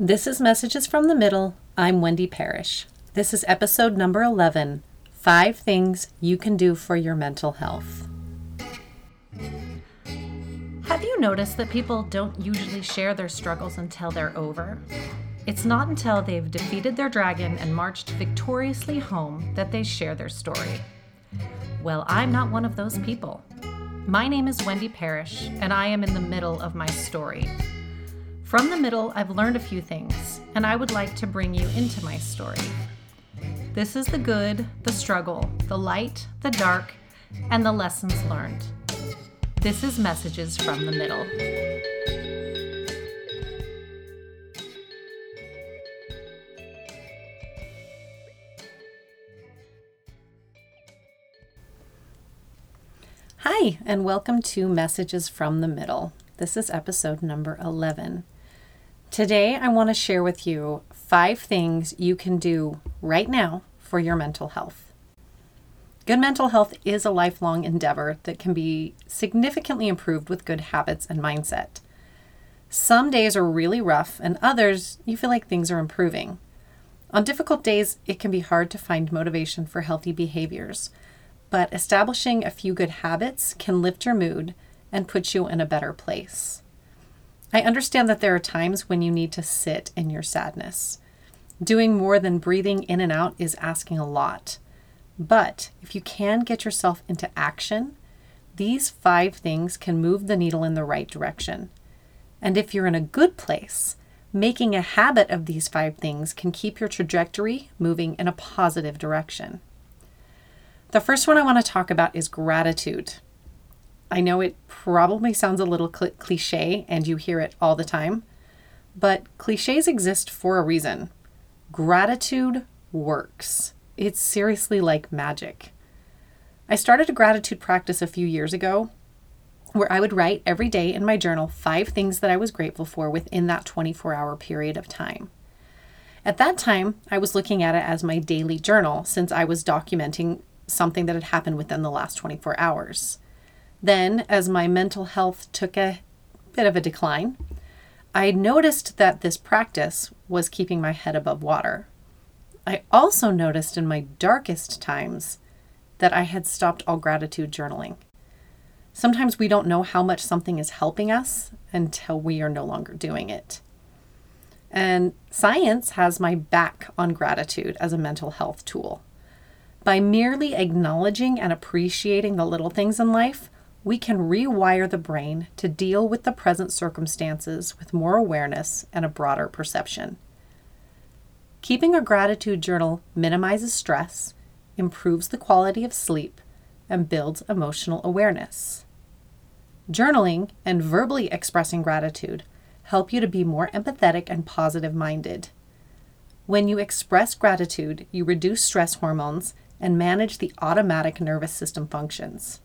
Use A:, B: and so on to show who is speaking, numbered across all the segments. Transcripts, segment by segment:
A: This is Messages from the Middle. I'm Wendy Parrish. This is episode number 11 Five Things You Can Do for Your Mental Health.
B: Have you noticed that people don't usually share their struggles until they're over? It's not until they've defeated their dragon and marched victoriously home that they share their story. Well, I'm not one of those people. My name is Wendy Parrish, and I am in the middle of my story. From the middle, I've learned a few things, and I would like to bring you into my story. This is the good, the struggle, the light, the dark, and the lessons learned. This is Messages from the Middle.
A: Hi, and welcome to Messages from the Middle. This is episode number 11. Today, I want to share with you five things you can do right now for your mental health. Good mental health is a lifelong endeavor that can be significantly improved with good habits and mindset. Some days are really rough, and others you feel like things are improving. On difficult days, it can be hard to find motivation for healthy behaviors but establishing a few good habits can lift your mood and put you in a better place. I understand that there are times when you need to sit in your sadness. Doing more than breathing in and out is asking a lot. But if you can get yourself into action, these five things can move the needle in the right direction. And if you're in a good place, making a habit of these five things can keep your trajectory moving in a positive direction. The first one I want to talk about is gratitude. I know it probably sounds a little cl- cliche and you hear it all the time, but cliches exist for a reason. Gratitude works. It's seriously like magic. I started a gratitude practice a few years ago where I would write every day in my journal five things that I was grateful for within that 24 hour period of time. At that time, I was looking at it as my daily journal since I was documenting something that had happened within the last 24 hours. Then, as my mental health took a bit of a decline, I noticed that this practice was keeping my head above water. I also noticed in my darkest times that I had stopped all gratitude journaling. Sometimes we don't know how much something is helping us until we are no longer doing it. And science has my back on gratitude as a mental health tool. By merely acknowledging and appreciating the little things in life, we can rewire the brain to deal with the present circumstances with more awareness and a broader perception. Keeping a gratitude journal minimizes stress, improves the quality of sleep, and builds emotional awareness. Journaling and verbally expressing gratitude help you to be more empathetic and positive minded. When you express gratitude, you reduce stress hormones and manage the automatic nervous system functions.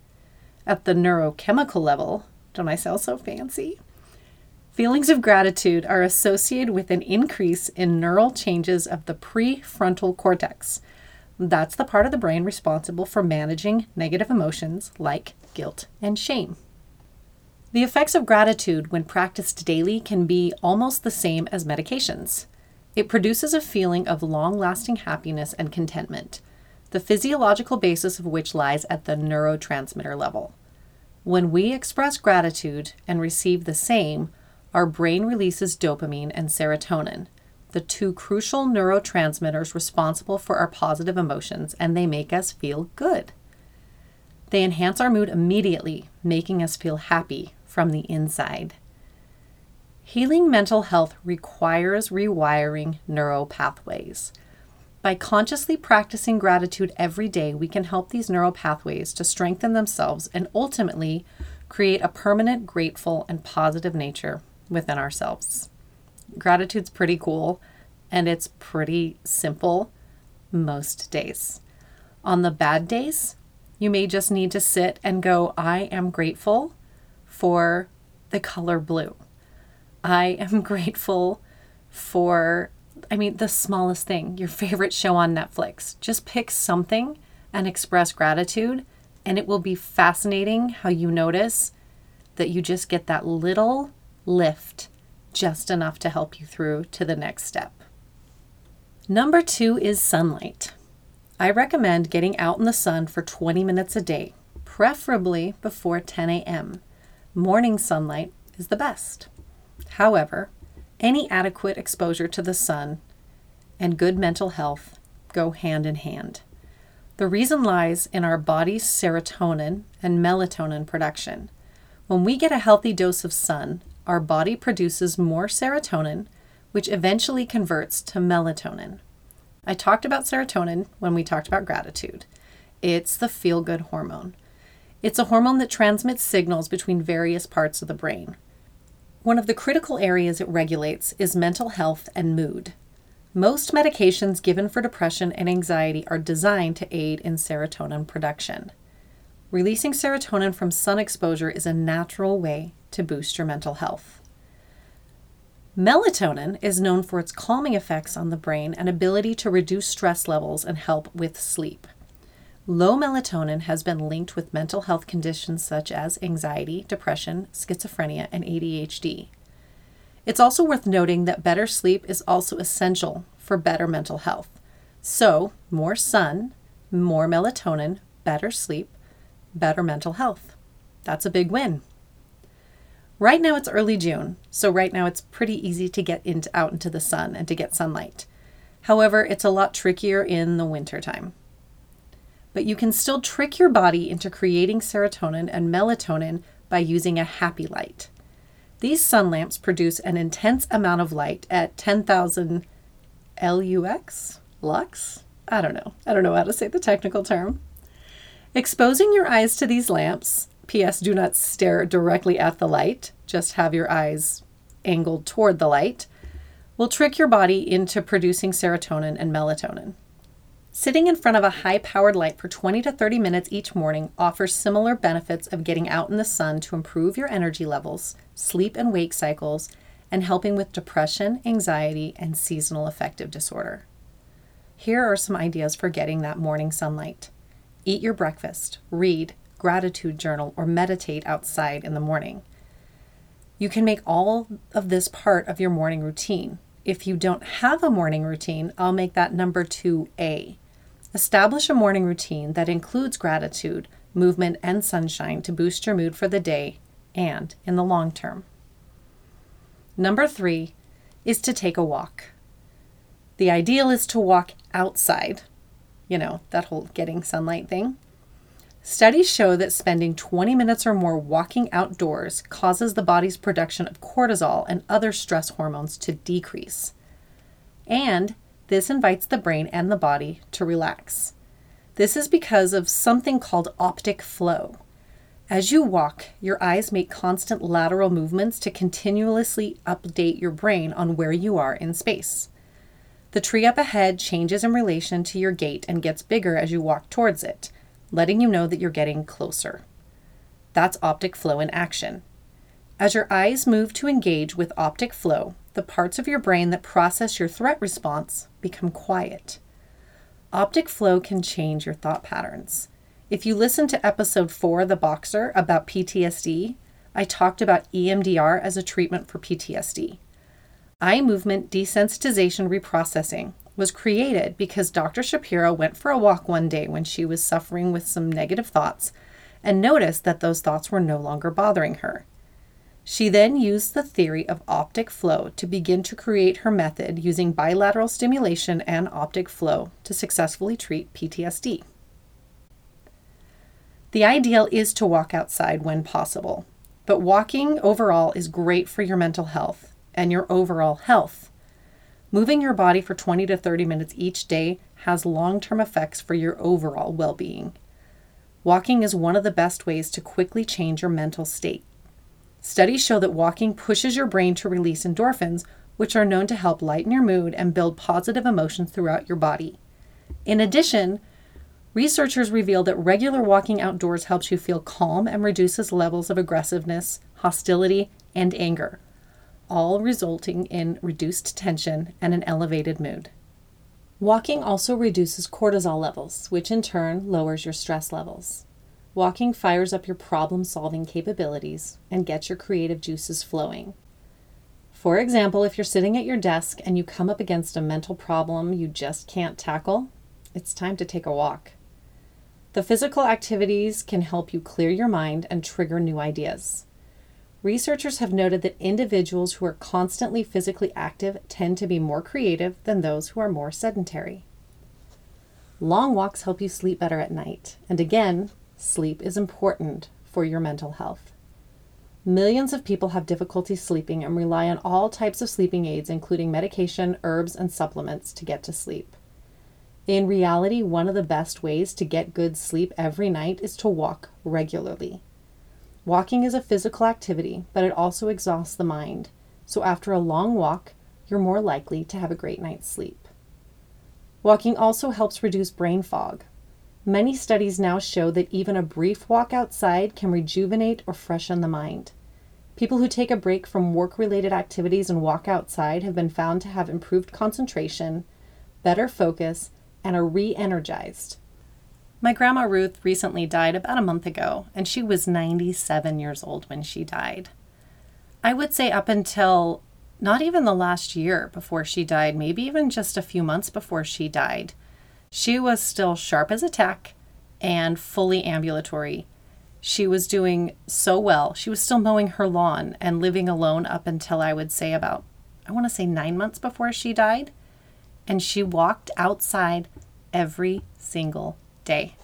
A: At the neurochemical level, don't I sound so fancy? Feelings of gratitude are associated with an increase in neural changes of the prefrontal cortex. That's the part of the brain responsible for managing negative emotions like guilt and shame. The effects of gratitude when practiced daily can be almost the same as medications. It produces a feeling of long lasting happiness and contentment the physiological basis of which lies at the neurotransmitter level. When we express gratitude and receive the same, our brain releases dopamine and serotonin, the two crucial neurotransmitters responsible for our positive emotions, and they make us feel good. They enhance our mood immediately, making us feel happy from the inside. Healing mental health requires rewiring neural pathways. By consciously practicing gratitude every day, we can help these neural pathways to strengthen themselves and ultimately create a permanent, grateful, and positive nature within ourselves. Gratitude's pretty cool and it's pretty simple most days. On the bad days, you may just need to sit and go, I am grateful for the color blue. I am grateful for I mean, the smallest thing, your favorite show on Netflix. Just pick something and express gratitude, and it will be fascinating how you notice that you just get that little lift just enough to help you through to the next step. Number two is sunlight. I recommend getting out in the sun for 20 minutes a day, preferably before 10 a.m. Morning sunlight is the best. However, any adequate exposure to the sun and good mental health go hand in hand. The reason lies in our body's serotonin and melatonin production. When we get a healthy dose of sun, our body produces more serotonin, which eventually converts to melatonin. I talked about serotonin when we talked about gratitude. It's the feel good hormone. It's a hormone that transmits signals between various parts of the brain. One of the critical areas it regulates is mental health and mood. Most medications given for depression and anxiety are designed to aid in serotonin production. Releasing serotonin from sun exposure is a natural way to boost your mental health. Melatonin is known for its calming effects on the brain and ability to reduce stress levels and help with sleep. Low melatonin has been linked with mental health conditions such as anxiety, depression, schizophrenia, and ADHD. It's also worth noting that better sleep is also essential for better mental health. So, more sun, more melatonin, better sleep, better mental health. That's a big win. Right now it's early June, so right now it's pretty easy to get into, out into the sun and to get sunlight. However, it's a lot trickier in the wintertime. But you can still trick your body into creating serotonin and melatonin by using a happy light. These sun lamps produce an intense amount of light at 10,000 LUX? Lux? I don't know. I don't know how to say the technical term. Exposing your eyes to these lamps P.S. Do not stare directly at the light, just have your eyes angled toward the light, will trick your body into producing serotonin and melatonin. Sitting in front of a high powered light for 20 to 30 minutes each morning offers similar benefits of getting out in the sun to improve your energy levels, sleep and wake cycles, and helping with depression, anxiety, and seasonal affective disorder. Here are some ideas for getting that morning sunlight. Eat your breakfast, read, gratitude journal, or meditate outside in the morning. You can make all of this part of your morning routine. If you don't have a morning routine, I'll make that number 2A. Establish a morning routine that includes gratitude, movement, and sunshine to boost your mood for the day and in the long term. Number three is to take a walk. The ideal is to walk outside, you know, that whole getting sunlight thing. Studies show that spending 20 minutes or more walking outdoors causes the body's production of cortisol and other stress hormones to decrease. And this invites the brain and the body to relax. This is because of something called optic flow. As you walk, your eyes make constant lateral movements to continuously update your brain on where you are in space. The tree up ahead changes in relation to your gait and gets bigger as you walk towards it letting you know that you're getting closer. That's optic flow in action. As your eyes move to engage with optic flow, the parts of your brain that process your threat response become quiet. Optic flow can change your thought patterns. If you listen to episode 4 The Boxer about PTSD, I talked about EMDR as a treatment for PTSD. Eye movement desensitization reprocessing was created because Dr. Shapiro went for a walk one day when she was suffering with some negative thoughts and noticed that those thoughts were no longer bothering her. She then used the theory of optic flow to begin to create her method using bilateral stimulation and optic flow to successfully treat PTSD. The ideal is to walk outside when possible, but walking overall is great for your mental health and your overall health. Moving your body for 20 to 30 minutes each day has long term effects for your overall well being. Walking is one of the best ways to quickly change your mental state. Studies show that walking pushes your brain to release endorphins, which are known to help lighten your mood and build positive emotions throughout your body. In addition, researchers reveal that regular walking outdoors helps you feel calm and reduces levels of aggressiveness, hostility, and anger, all resulting in reduced tension and an elevated mood. Walking also reduces cortisol levels, which in turn lowers your stress levels. Walking fires up your problem solving capabilities and gets your creative juices flowing. For example, if you're sitting at your desk and you come up against a mental problem you just can't tackle, it's time to take a walk. The physical activities can help you clear your mind and trigger new ideas. Researchers have noted that individuals who are constantly physically active tend to be more creative than those who are more sedentary. Long walks help you sleep better at night, and again, sleep is important for your mental health. Millions of people have difficulty sleeping and rely on all types of sleeping aids, including medication, herbs, and supplements, to get to sleep. In reality, one of the best ways to get good sleep every night is to walk regularly. Walking is a physical activity, but it also exhausts the mind. So after a long walk, you're more likely to have a great night's sleep. Walking also helps reduce brain fog. Many studies now show that even a brief walk outside can rejuvenate or freshen the mind. People who take a break from work related activities and walk outside have been found to have improved concentration, better focus, and are re energized. My grandma Ruth recently died about a month ago, and she was 97 years old when she died. I would say up until not even the last year before she died, maybe even just a few months before she died, she was still sharp as a tack and fully ambulatory. She was doing so well. She was still mowing her lawn and living alone up until I would say about, I want to say nine months before she died. And she walked outside every single day.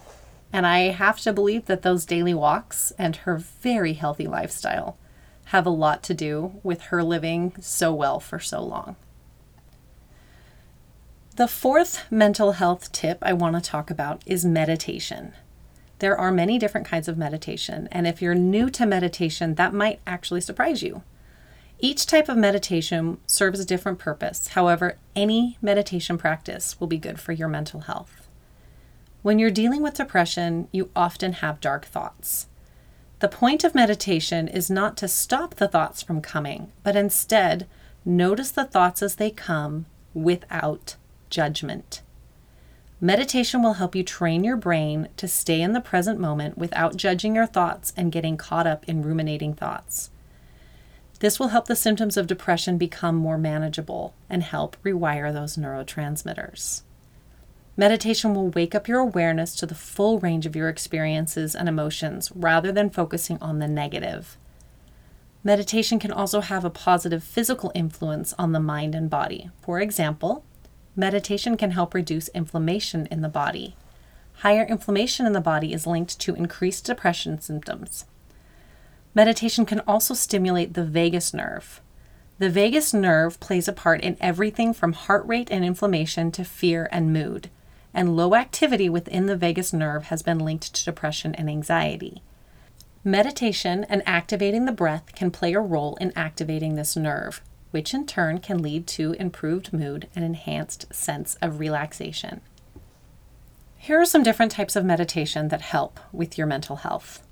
A: And I have to believe that those daily walks and her very healthy lifestyle have a lot to do with her living so well for so long. The fourth mental health tip I want to talk about is meditation. There are many different kinds of meditation, and if you're new to meditation, that might actually surprise you. Each type of meditation serves a different purpose. However, any meditation practice will be good for your mental health. When you're dealing with depression, you often have dark thoughts. The point of meditation is not to stop the thoughts from coming, but instead notice the thoughts as they come without judgment. Meditation will help you train your brain to stay in the present moment without judging your thoughts and getting caught up in ruminating thoughts. This will help the symptoms of depression become more manageable and help rewire those neurotransmitters. Meditation will wake up your awareness to the full range of your experiences and emotions rather than focusing on the negative. Meditation can also have a positive physical influence on the mind and body. For example, meditation can help reduce inflammation in the body. Higher inflammation in the body is linked to increased depression symptoms. Meditation can also stimulate the vagus nerve. The vagus nerve plays a part in everything from heart rate and inflammation to fear and mood and low activity within the vagus nerve has been linked to depression and anxiety. Meditation and activating the breath can play a role in activating this nerve, which in turn can lead to improved mood and enhanced sense of relaxation. Here are some different types of meditation that help with your mental health.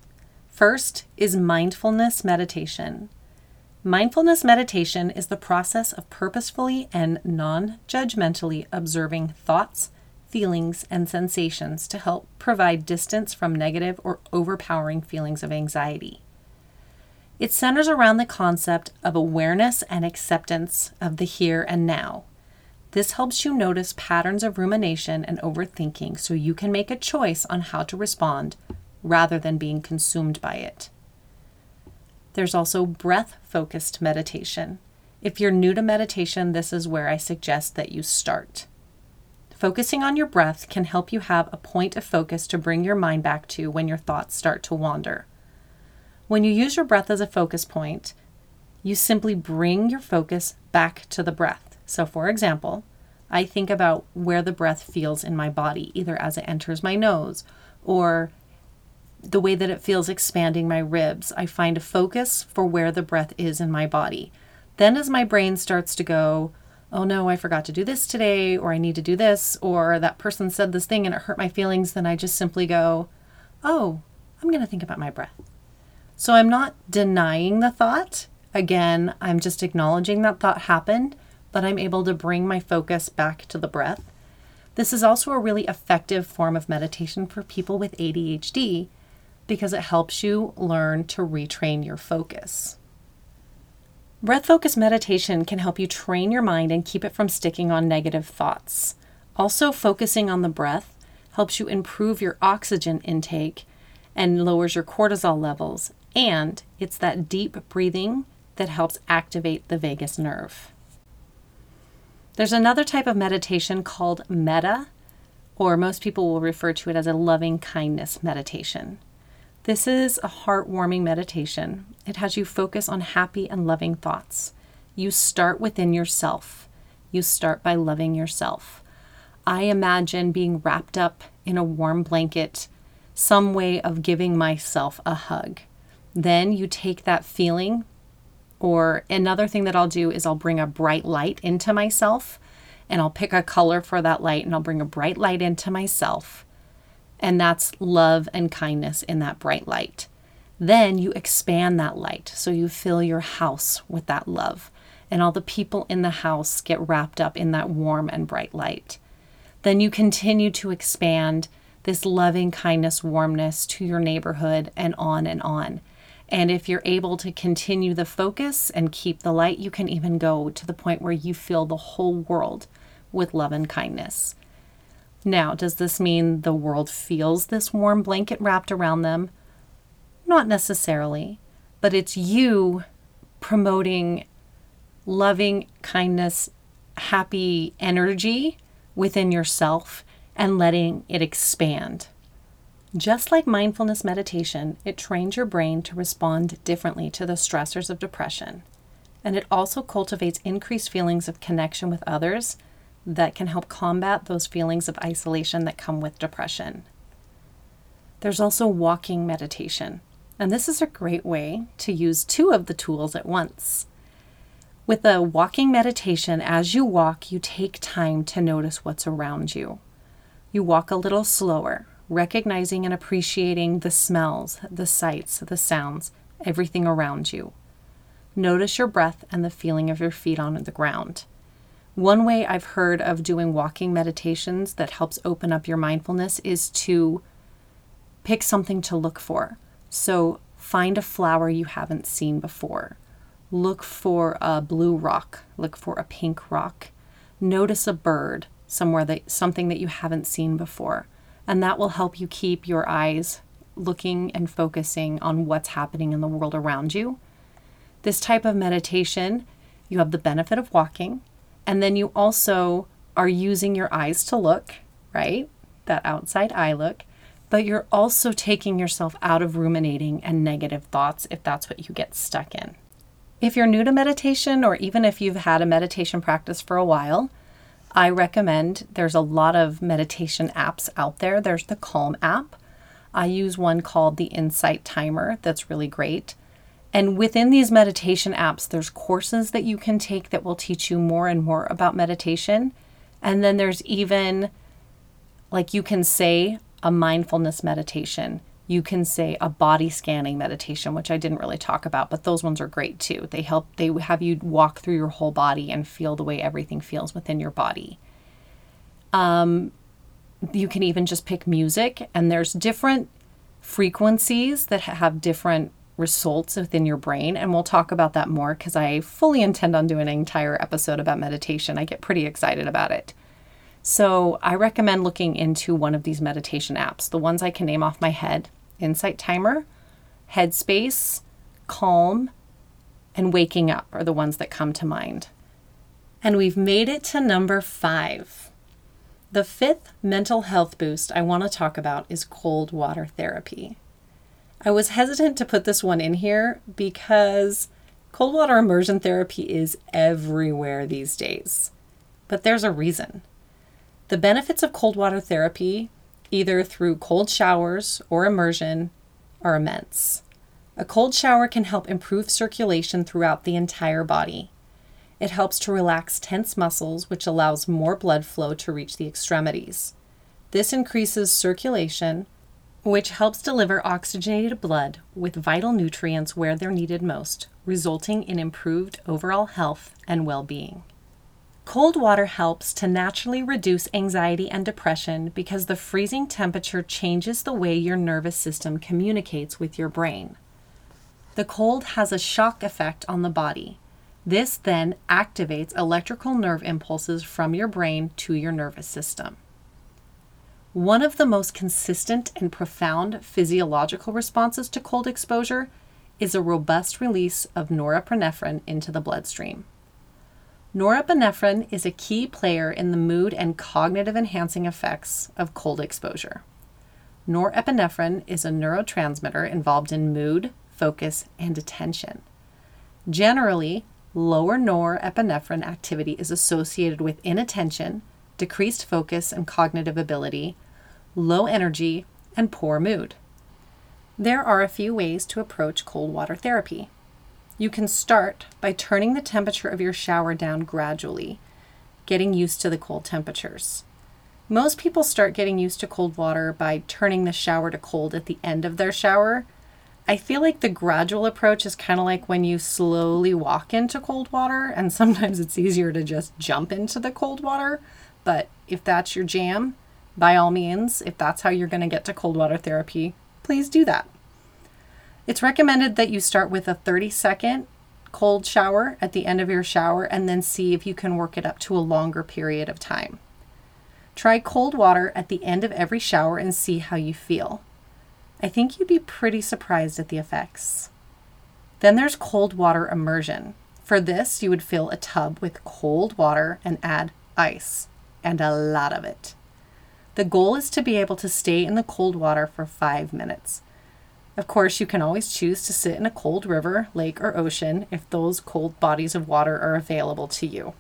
A: First is mindfulness meditation. Mindfulness meditation is the process of purposefully and non judgmentally observing thoughts, feelings, and sensations to help provide distance from negative or overpowering feelings of anxiety. It centers around the concept of awareness and acceptance of the here and now. This helps you notice patterns of rumination and overthinking so you can make a choice on how to respond rather than being consumed by it. There's also breath focused meditation. If you're new to meditation, this is where I suggest that you start. Focusing on your breath can help you have a point of focus to bring your mind back to when your thoughts start to wander. When you use your breath as a focus point, you simply bring your focus back to the breath. So, for example, I think about where the breath feels in my body, either as it enters my nose or the way that it feels expanding my ribs. I find a focus for where the breath is in my body. Then, as my brain starts to go, oh no, I forgot to do this today, or I need to do this, or that person said this thing and it hurt my feelings, then I just simply go, oh, I'm going to think about my breath. So I'm not denying the thought. Again, I'm just acknowledging that thought happened, but I'm able to bring my focus back to the breath. This is also a really effective form of meditation for people with ADHD because it helps you learn to retrain your focus. Breath focused meditation can help you train your mind and keep it from sticking on negative thoughts. Also, focusing on the breath helps you improve your oxygen intake and lowers your cortisol levels. And it's that deep breathing that helps activate the vagus nerve. There's another type of meditation called metta, or most people will refer to it as a loving kindness meditation. This is a heartwarming meditation. It has you focus on happy and loving thoughts. You start within yourself. You start by loving yourself. I imagine being wrapped up in a warm blanket, some way of giving myself a hug. Then you take that feeling, or another thing that I'll do is I'll bring a bright light into myself and I'll pick a color for that light and I'll bring a bright light into myself. And that's love and kindness in that bright light. Then you expand that light so you fill your house with that love. And all the people in the house get wrapped up in that warm and bright light. Then you continue to expand this loving kindness, warmness to your neighborhood and on and on. And if you're able to continue the focus and keep the light, you can even go to the point where you fill the whole world with love and kindness. Now, does this mean the world feels this warm blanket wrapped around them? Not necessarily, but it's you promoting loving kindness, happy energy within yourself and letting it expand. Just like mindfulness meditation, it trains your brain to respond differently to the stressors of depression. And it also cultivates increased feelings of connection with others that can help combat those feelings of isolation that come with depression. There's also walking meditation, and this is a great way to use two of the tools at once. With a walking meditation, as you walk, you take time to notice what's around you. You walk a little slower, recognizing and appreciating the smells, the sights, the sounds, everything around you. Notice your breath and the feeling of your feet on the ground. One way I've heard of doing walking meditations that helps open up your mindfulness is to pick something to look for. So find a flower you haven't seen before. Look for a blue rock, look for a pink rock. Notice a bird somewhere that something that you haven't seen before and that will help you keep your eyes looking and focusing on what's happening in the world around you. This type of meditation, you have the benefit of walking, and then you also are using your eyes to look, right? That outside eye look, but you're also taking yourself out of ruminating and negative thoughts if that's what you get stuck in. If you're new to meditation, or even if you've had a meditation practice for a while, I recommend there's a lot of meditation apps out there. There's the Calm app. I use one called the Insight Timer that's really great. And within these meditation apps, there's courses that you can take that will teach you more and more about meditation. And then there's even like you can say a mindfulness meditation you can say a body scanning meditation, which I didn't really talk about, but those ones are great too. They help, they have you walk through your whole body and feel the way everything feels within your body. Um, you can even just pick music, and there's different frequencies that have different results within your brain. And we'll talk about that more because I fully intend on doing an entire episode about meditation. I get pretty excited about it. So I recommend looking into one of these meditation apps. The ones I can name off my head Insight Timer, Headspace, Calm, and Waking Up are the ones that come to mind. And we've made it to number five. The fifth mental health boost I want to talk about is cold water therapy. I was hesitant to put this one in here because cold water immersion therapy is everywhere these days. But there's a reason. The benefits of cold water therapy either through cold showers or immersion, are immense. A cold shower can help improve circulation throughout the entire body. It helps to relax tense muscles, which allows more blood flow to reach the extremities. This increases circulation, which helps deliver oxygenated blood with vital nutrients where they're needed most, resulting in improved overall health and well being. Cold water helps to naturally reduce anxiety and depression because the freezing temperature changes the way your nervous system communicates with your brain. The cold has a shock effect on the body, This then activates electrical nerve impulses from your brain to your nervous system. One of the most consistent and profound physiological responses to cold exposure is a robust release of norepinephrine into the bloodstream. Norepinephrine is a key player in the mood and cognitive enhancing effects of cold exposure. Norepinephrine is a neurotransmitter involved in mood, focus, and attention. Generally, lower norepinephrine activity is associated with inattention, decreased focus and cognitive ability, low energy, and poor mood. There are a few ways to approach cold water therapy. You can start by turning the temperature of your shower down gradually, getting used to the cold temperatures. Most people start getting used to cold water by turning the shower to cold at the end of their shower. I feel like the gradual approach is kind of like when you slowly walk into cold water, and sometimes it's easier to just jump into the cold water. But if that's your jam, by all means, if that's how you're going to get to cold water therapy, please do that. It's recommended that you start with a 30 second cold shower at the end of your shower and then see if you can work it up to a longer period of time. Try cold water at the end of every shower and see how you feel. I think you'd be pretty surprised at the effects. Then there's cold water immersion. For this, you would fill a tub with cold water and add ice, and a lot of it. The goal is to be able to stay in the cold water for five minutes. Of course, you can always choose to sit in a cold river, lake, or ocean if those cold bodies of water are available to you.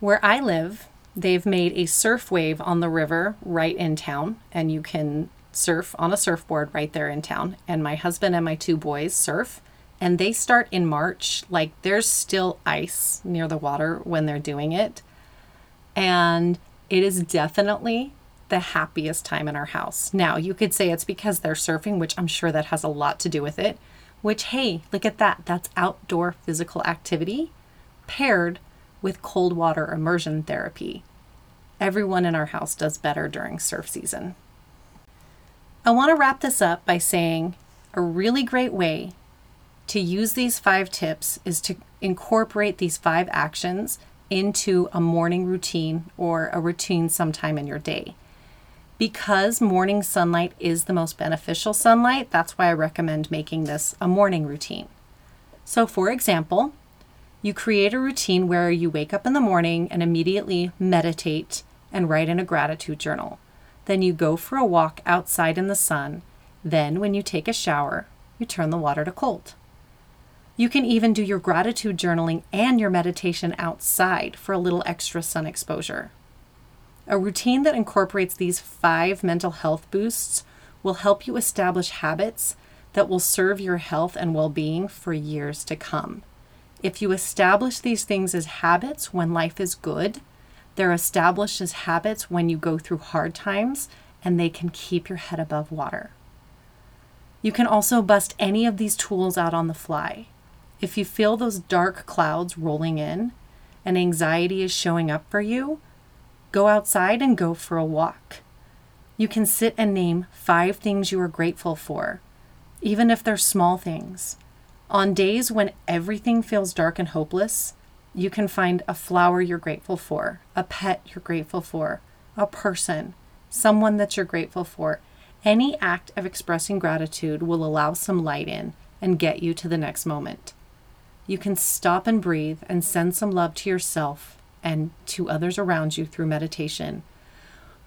A: Where I live, They've made a surf wave on the river right in town, and you can surf on a surfboard right there in town. And my husband and my two boys surf, and they start in March. Like there's still ice near the water when they're doing it. And it is definitely the happiest time in our house. Now, you could say it's because they're surfing, which I'm sure that has a lot to do with it. Which, hey, look at that. That's outdoor physical activity paired with cold water immersion therapy. Everyone in our house does better during surf season. I want to wrap this up by saying a really great way to use these five tips is to incorporate these five actions into a morning routine or a routine sometime in your day. Because morning sunlight is the most beneficial sunlight, that's why I recommend making this a morning routine. So, for example, you create a routine where you wake up in the morning and immediately meditate and write in a gratitude journal. Then you go for a walk outside in the sun. Then, when you take a shower, you turn the water to cold. You can even do your gratitude journaling and your meditation outside for a little extra sun exposure. A routine that incorporates these five mental health boosts will help you establish habits that will serve your health and well being for years to come. If you establish these things as habits when life is good, they're established as habits when you go through hard times and they can keep your head above water. You can also bust any of these tools out on the fly. If you feel those dark clouds rolling in and anxiety is showing up for you, go outside and go for a walk. You can sit and name five things you are grateful for, even if they're small things. On days when everything feels dark and hopeless, you can find a flower you're grateful for, a pet you're grateful for, a person, someone that you're grateful for. Any act of expressing gratitude will allow some light in and get you to the next moment. You can stop and breathe and send some love to yourself and to others around you through meditation.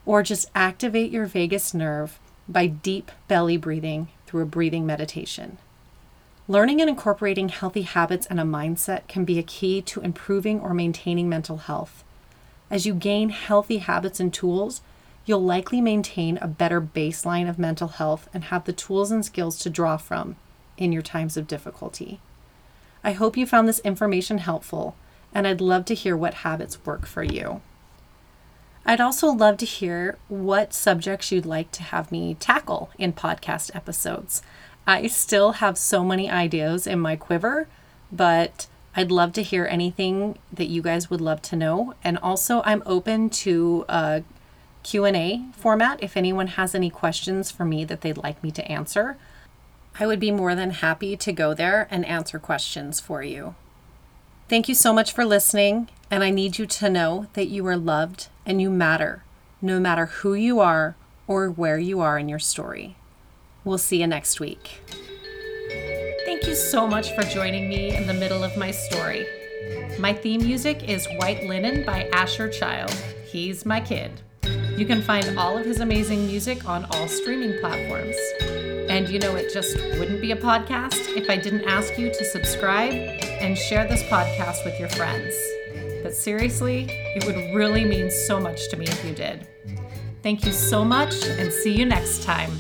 A: Or just activate your vagus nerve by deep belly breathing through a breathing meditation. Learning and incorporating healthy habits and a mindset can be a key to improving or maintaining mental health. As you gain healthy habits and tools, you'll likely maintain a better baseline of mental health and have the tools and skills to draw from in your times of difficulty. I hope you found this information helpful, and I'd love to hear what habits work for you. I'd also love to hear what subjects you'd like to have me tackle in podcast episodes. I still have so many ideas in my quiver, but I'd love to hear anything that you guys would love to know. And also, I'm open to a Q&A format if anyone has any questions for me that they'd like me to answer. I would be more than happy to go there and answer questions for you.
C: Thank you so much for listening, and I need you to know that you are loved and you matter, no matter who you are or where you are in your story. We'll see you next week.
A: Thank you so much for joining me in the middle of my story. My theme music is White Linen by Asher Child. He's my kid. You can find all of his amazing music on all streaming platforms. And you know, it just wouldn't be a podcast if I didn't ask you to subscribe and share this podcast with your friends. But seriously, it would really mean so much to me if you did. Thank you so much and see you next time.